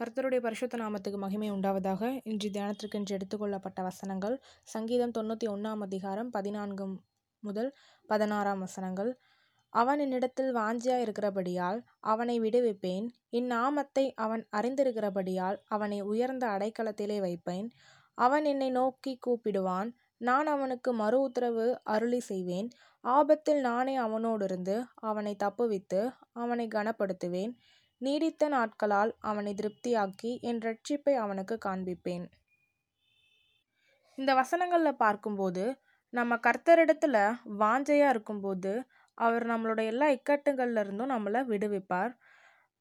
கர்த்தருடைய பரிசுத்த நாமத்துக்கு மகிமை உண்டாவதாக. இன்று தியானத்திற்கென்று எடுத்துக்கொள்ளப்பட்ட வசனங்கள் சங்கீதம் தொண்ணூற்றி ஒன்றாம் அதிகாரம் பதினான்கு முதல் பதினாறாம் வசனங்கள். அவன் என்னிடத்தில் வாஞ்சியா இருக்கிறபடியால் அவனை விடுவிப்பேன். என் நாமத்தை அவன் அறிந்திருக்கிறபடியால் அவனை உயர்ந்த அடைக்கலத்திலே வைப்பேன். அவன் என்னை நோக்கி கூப்பிடுவான். நான் அவனுக்கு மறு உத்தரவு அருளி செய்வேன். ஆபத்தில் நானே அவனோடிருந்து அவனை தப்புவித்து அவனை கனப்படுத்துவேன். நீடித்த நாட்களால் அவனை திருப்தியாக்கி என் ரட்சிப்பை அவனுக்கு காண்பிப்பேன். இந்த வசனங்களில் பார்க்கும்போது நம்ம கர்த்தரிடத்துல வாஞ்சையாக இருக்கும்போது அவர் நம்மளுடைய எல்லா இக்கட்டுகள்ல இருந்தும் நம்மளை விடுவிப்பார்.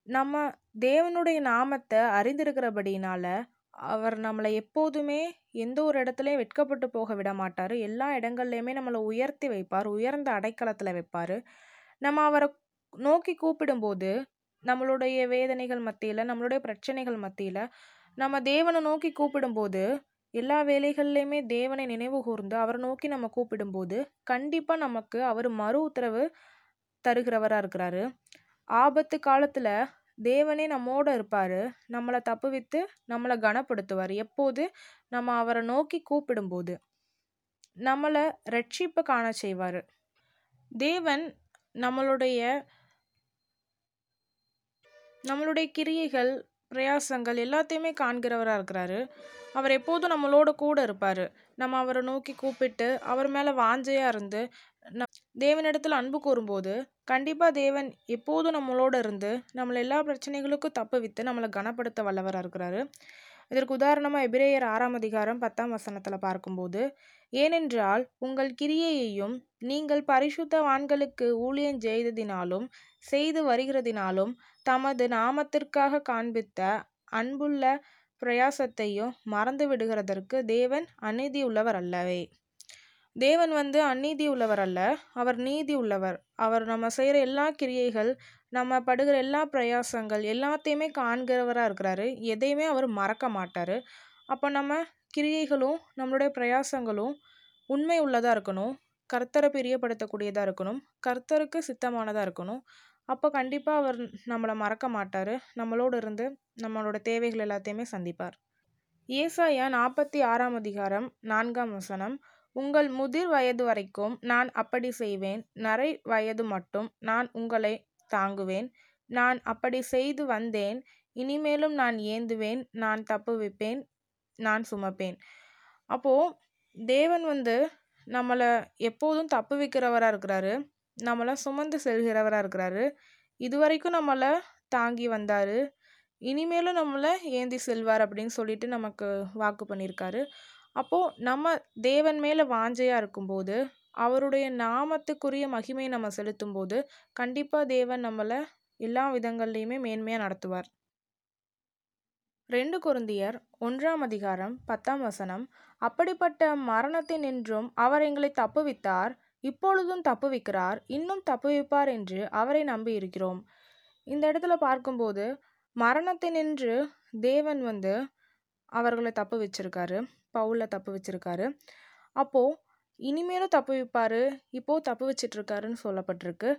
நம்ம தேவனுடைய நாமத்தை அறிந்திருக்கிறபடினால அவர் நம்மளை எப்போதுமே எந்த ஒரு இடத்துலையும் வெட்கப்பட்டு போக விட மாட்டார். எல்லா இடங்கள்லையுமே நம்மளை உயர்த்தி வைப்பார். உயர்ந்த அடைக்கலத்தில் வைப்பார். நம்ம அவரை நோக்கி கூப்பிடும்போது நம்மளுடைய வேதனைகள் மத்தியில் நம்மளுடைய பிரச்சனைகள் மத்தியில் நம்ம தேவனை நோக்கி கூப்பிடும்போது எல்லா வேலைகள்லையுமே தேவனை நினைவு கூர்ந்து அவரை நோக்கி நம்ம கூப்பிடும்போது கண்டிப்பாக நமக்கு அவர் மறு உத்தரவு தருகிறவராக இருக்கிறாரு. ஆபத்து காலத்தில் தேவனே நம்மோட இருப்பார். நம்மளை தப்புவித்து நம்மளை கனப்படுத்துவார். எப்போது? நம்ம அவரை நோக்கி கூப்பிடும்போது. நம்மளை ரட்சிப்பை காண செய்வார். தேவன் நம்மளுடைய நம்மளுடைய கிரியைகள் பிரயாசங்கள் எல்லாத்தையுமே காண்கிறவராக இருக்கிறாரு. அவர் எப்போதும் நம்மளோட கூட இருப்பார். நம்ம அவரை நோக்கி கூப்பிட்டு அவர் மேலே வாஞ்சையாக இருந்து ந தேவனிடத்தில் அன்பு கூறும்போது கண்டிப்பாக தேவன் எப்போதும் நம்மளோட இருந்து நம்மளை எல்லா பிரச்சனைகளுக்கும் தப்பு வித்து நம்மளை கனப்படுத்த வல்லவராக இருக்கிறாரு. இதற்கு உதாரணமாக எபிரேயர் ஆறாம் அதிகாரம் பத்தாம் வசனத்தில் பார்க்கும்போது ஏனென்றால் உங்கள் கிரியையையும் நீங்கள் பரிசுத்தவான்களுக்கு ஊழியம் செய்ததினாலும் செய்து வருகிறதினாலும் தமது நாமத்திற்காக காண்பித்த அன்புள்ள பிரயாசத்தையும் மறந்து விடுகிறதற்கு தேவன் அநீதி உள்ளவர் அல்லவே தேவன் வந்து அநீதி உள்ளவர் அல்ல அவர் நீதி உள்ளவர் அவர் நம்ம செய்கிற எல்லா கிரியைகள் நம்ம படுகிற எல்லா பிரயாசங்கள் எல்லாத்தையுமே காண்கிறவராக இருக்கிறாரு. எதையுமே அவர் மறக்க மாட்டார். அப்போ நம்ம கிரியைகளும் நம்மளுடைய பிரயாசங்களும் உண்மை உள்ளதாக இருக்கணும். கர்த்தரை பிரியப்படுத்தக்கூடியதாக இருக்கணும். கர்த்தருக்கு சித்தமானதாக இருக்கணும். அப்போ கண்டிப்பாக அவர் நம்மளை மறக்க மாட்டார். நம்மளோடு இருந்து நம்மளோட தேவைகள் எல்லாத்தையுமே சந்திப்பார். ஏசாயா நாற்பத்தி ஆறாம் அதிகாரம் நான்காம் வசனம். உங்கள் முதிர் வயது வரைக்கும் நான் அப்படி செய்வேன். நரை வயது மட்டும் நான் உங்களை தாங்குவேன். நான் அப்படி செய்து வந்தேன். இனிமேலும் நான் ஏந்துவேன். நான் தப்புவிப்பேன் நான் சுமப்பேன். அப்போது தேவன் வந்து நம்மளை எப்போதும் தப்பு வைக்கிறவராக இருக்கிறாரு. நம்மளை சுமந்து செல்கிறவராக இருக்கிறாரு. இதுவரைக்கும் நம்மளை தாங்கி வந்தார். இனிமேலும் நம்மளை ஏந்தி செல்வார் அப்படின்னு சொல்லிட்டு நமக்கு வாக்கு பண்ணியிருக்காரு. அப்போது நம்ம தேவன் மேலே வாஞ்சையாக இருக்கும்போது அவருடைய நாமத்துக்குரிய மகிமையை நம்ம செலுத்தும் போது கண்டிப்பாக தேவன் நம்மளை எல்லா விதங்கள்லையுமே மேன்மையாக நடத்துவார். ரெண்டு குருந்தியர் ஒன்றாம் அதிகாரம் பத்தாம் வசனம். அப்படிப்பட்ட மரணத்தை நின்றும் அவர் எங்களை தப்புவித்தார் இப்பொழுதும் தப்புவிக்கிறார் இன்னும் தப்புவிப்பார் என்று அவரை நம்பி இருக்கிறோம். இந்த இடத்துல பார்க்கும்போது மரணத்தை நின்று தேவன் வந்து அவர்களை தப்பு வச்சிருக்காரு பவுல தப்பு வச்சிருக்காரு அப்போது இனிமேலும் தப்பு வைப்பார் இப்போது தப்பு வச்சிட்ருக்காருன்னு சொல்லப்பட்டிருக்கு.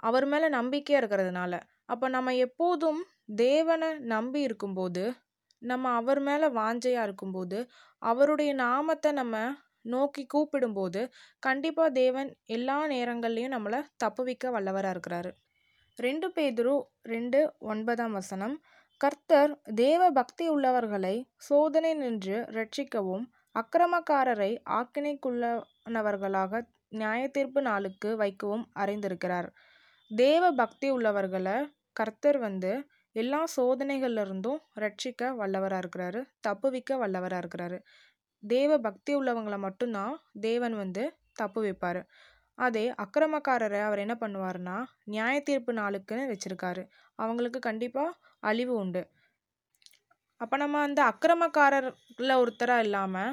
அவர் மேலே நம்பிக்கையாக இருக்கிறதுனால. அப்போ நம்ம எப்போதும் தேவனை நம்பி இருக்கும்போது நம்ம அவர் மேலே வாஞ்சையாக இருக்கும்போது அவருடைய நாமத்தை நம்ம நோக்கி கூப்பிடும்போது கண்டிப்பாக தேவன் எல்லா நேரங்கள்லையும் நம்மளை தப்புவிக்க வல்லவராக இருக்கிறாரு. ரெண்டு பேதுரு ரெண்டு ஒன்பதாம் வசனம் கர்த்தர் தேவ பக்தி உள்ளவர்களை சோதனை நின்று ரட்சிக்கவும் அக்கிரமக்காரரை ஆக்கினைக்குள்ளவர்களாக நியாயத்தீர்ப்பு நாளுக்கு வைக்கவும் அறிந்திருக்கிறார். தேவ பக்தி உள்ளவர்களை கர்த்தர் வந்து எல்லா சோதனைகள்ல இருந்தும் ரட்சிக்க வல்லவராக இருக்கிறாரு தப்புவிக்க வல்லவராக இருக்கிறாரு. தேவ பக்தி உள்ளவங்களை மட்டும்தான் தேவன் வந்து தப்பு வைப்பார். அதே அக்கிரமக்காரரை அவர் என்ன பண்ணுவார்னா நியாய தீர்ப்பு நாளுக்குன்னு வச்சுருக்காரு. அவங்களுக்கு கண்டிப்பாக அழிவு உண்டு. அப்போ நம்ம அந்த அக்கிரமக்காரரில் ஒருத்தராக இல்லாமல்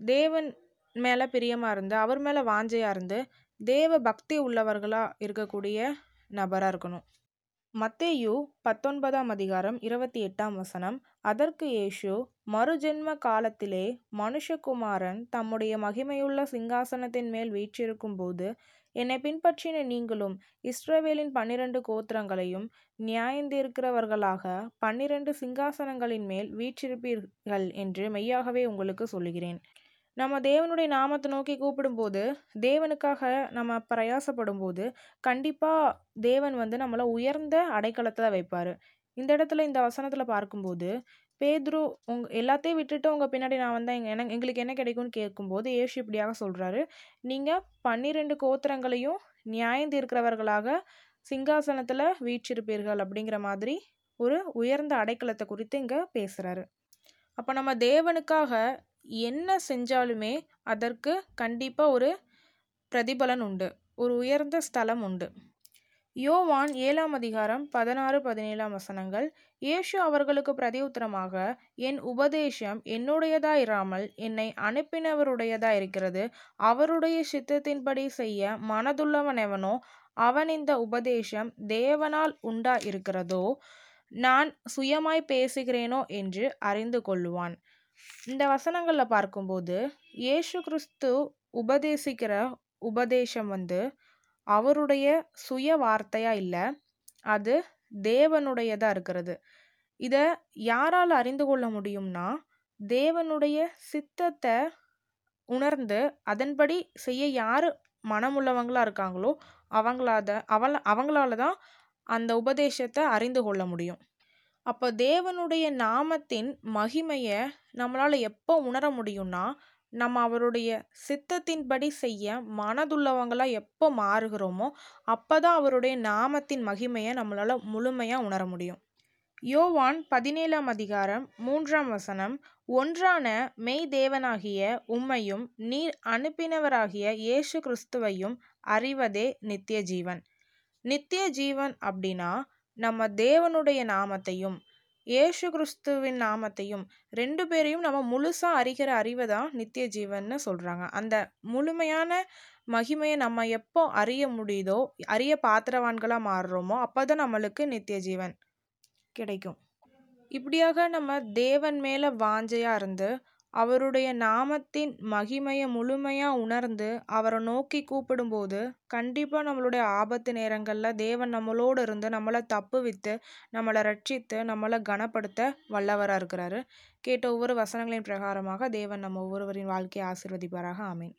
தேவன் மேலே பிரியமாக இருந்து அவர் மேலே வாஞ்சையாக இருந்து தேவ பக்தி உள்ளவர்களாக இருக்கக்கூடிய நபராக இருக்கணும். மத்தேயு பத்தொன்பதாம் அதிகாரம் இருபத்தி எட்டாம் வசனம். அதற்கு இயேசு மறுஜென்ம காலத்திலே மனுஷகுமாரன் தம்முடைய மகிமையுள்ள சிங்காசனத்தின் மேல் வீற்றிருக்கும் போது என்னை பின்பற்றின நீங்களும் இஸ்ரவேலின் பன்னிரண்டு கோத்திரங்களையும் நியாயந்திருக்கிறவர்களாக பன்னிரண்டு சிங்காசனங்களின் மேல் வீற்றிருப்பீர்கள் என்று மெய்யாகவே உங்களுக்கு சொல்லுகிறேன். நம்ம தேவனுடைய நாமத்தை நோக்கி கூப்பிடும்போது தேவனுக்காக நம்ம பிரயாசப்படும்போது கண்டிப்பாக தேவன் வந்து நம்மளை உயர்ந்த அடைக்கலத்தில் வைப்பார். இந்த இடத்துல இந்த வசனத்தில் பார்க்கும்போது பேதுரு உங் எல்லாத்தையும் விட்டுட்டு உங்கள் பின்னாடி நான் வந்தால் எங்கள் எனக்கு எங்களுக்கு என்ன கிடைக்கும்னு கேட்கும்போது ஏசு இப்படியாக சொல்கிறாரு நீங்கள் பன்னிரெண்டு கோத்திரங்களையும் நியாயம் தீர்க்கிறவர்களாக சிங்காசனத்தில் வீற்றிருப்பீர்கள் அப்படிங்கிற மாதிரி ஒரு உயர்ந்த அடைக்கலத்தை குறித்து இங்கே பேசுகிறாரு அப்போ நம்ம தேவனுக்காக என்ன செஞ்சாலுமே அதற்கு கண்டிப்பாக ஒரு பிரதிபலன் உண்டு. ஒரு உயர்ந்த ஸ்தலம் உண்டு. யோவான் ஏழாம் அதிகாரம் பதினாறு பதினேழாம் வசனங்கள். இயேசு அவர்களுக்கு பிரதி உத்தரமாக என் உபதேசம் என்னுடையதாயிராமல் என்னை அனுப்பினவருடையதா இருக்கிறது. அவருடைய சித்தத்தின்படி செய்ய மனதுள்ளவனெவனோ அவன் இந்த உபதேசம் தேவனால் உண்டா இருக்கிறதோ நான் சுயமாய் பேசுகிறேனோ என்று அறிந்து கொள்ளுவான். இந்த வசனங்களில் பார்க்கும்போது இயேசு கிறிஸ்து உபதேசிக்கிற உபதேசம் வந்து அவருடைய சுய வார்த்தையாக இல்லை அது தேவனுடையதாக இருக்கிறது. இதை யாரால் அறிந்து கொள்ள முடியும்னா தேவனுடைய சித்தத்தை உணர்ந்து அதன்படி செய்ய யார் மனமுள்ளவங்களாக இருக்காங்களோ அவங்களாத அவள அவங்களால தான் அந்த உபதேசத்தை அறிந்து கொள்ள முடியும். அப்போ தேவனுடைய நாமத்தின் மகிமையை நம்மளால் எப்போ உணர முடியும்னா நம்ம அவருடைய சித்தத்தின்படி செய்ய மனதுள்ளவங்களாக எப்போ மாறுகிறோமோ அப்போ தான் அவருடைய நாமத்தின் மகிமையை நம்மளால் முழுமையாக உணர முடியும். யோவான் பதினேழாம் அதிகாரம் மூன்றாம் வசனம் ஒன்றான மெய் தேவனாகிய உம்மையும் நீர் அனுப்பினவராகிய இயேசு கிறிஸ்துவையும் அறிவதே நித்திய ஜீவன். நித்திய ஜீவன் அப்படின்னா நம்ம தேவனுடைய நாமத்தையும் ஏசு கிறிஸ்துவின் நாமத்தையும் ரெண்டு பேரையும் நம்ம முழுசாக அறிகிற அறிவை தான் நித்திய ஜீவன்னு சொல்கிறாங்க அந்த முழுமையான மகிமையை நம்ம எப்போ அறிய முடியுதோ அறிய பாத்திரவான்களாக மாறுறோமோ அப்போ தான் நம்மளுக்கு நித்திய ஜீவன் கிடைக்கும். இப்படியாக நம்ம தேவன் மேலே வாஞ்சையாக இருந்து அவருடைய நாமத்தின் மகிமையை முழுமையாக உணர்ந்து அவரை நோக்கி கூப்பிடும்போது கண்டிப்பாக நம்மளுடைய ஆபத்து நேரங்களில் தேவன் நம்மளோடு இருந்து நம்மளை தப்புவித்து நம்மளை ரட்சித்து நம்மளை கனப்படுத்த வல்லவராக இருக்கிறாரு. கேட்ட ஒவ்வொரு வசனங்களின் பிரகாரமாக தேவன் நம்ம ஒவ்வொருவரின் வாழ்க்கையை ஆசிர்வதிப்பாராக. ஆமீன்.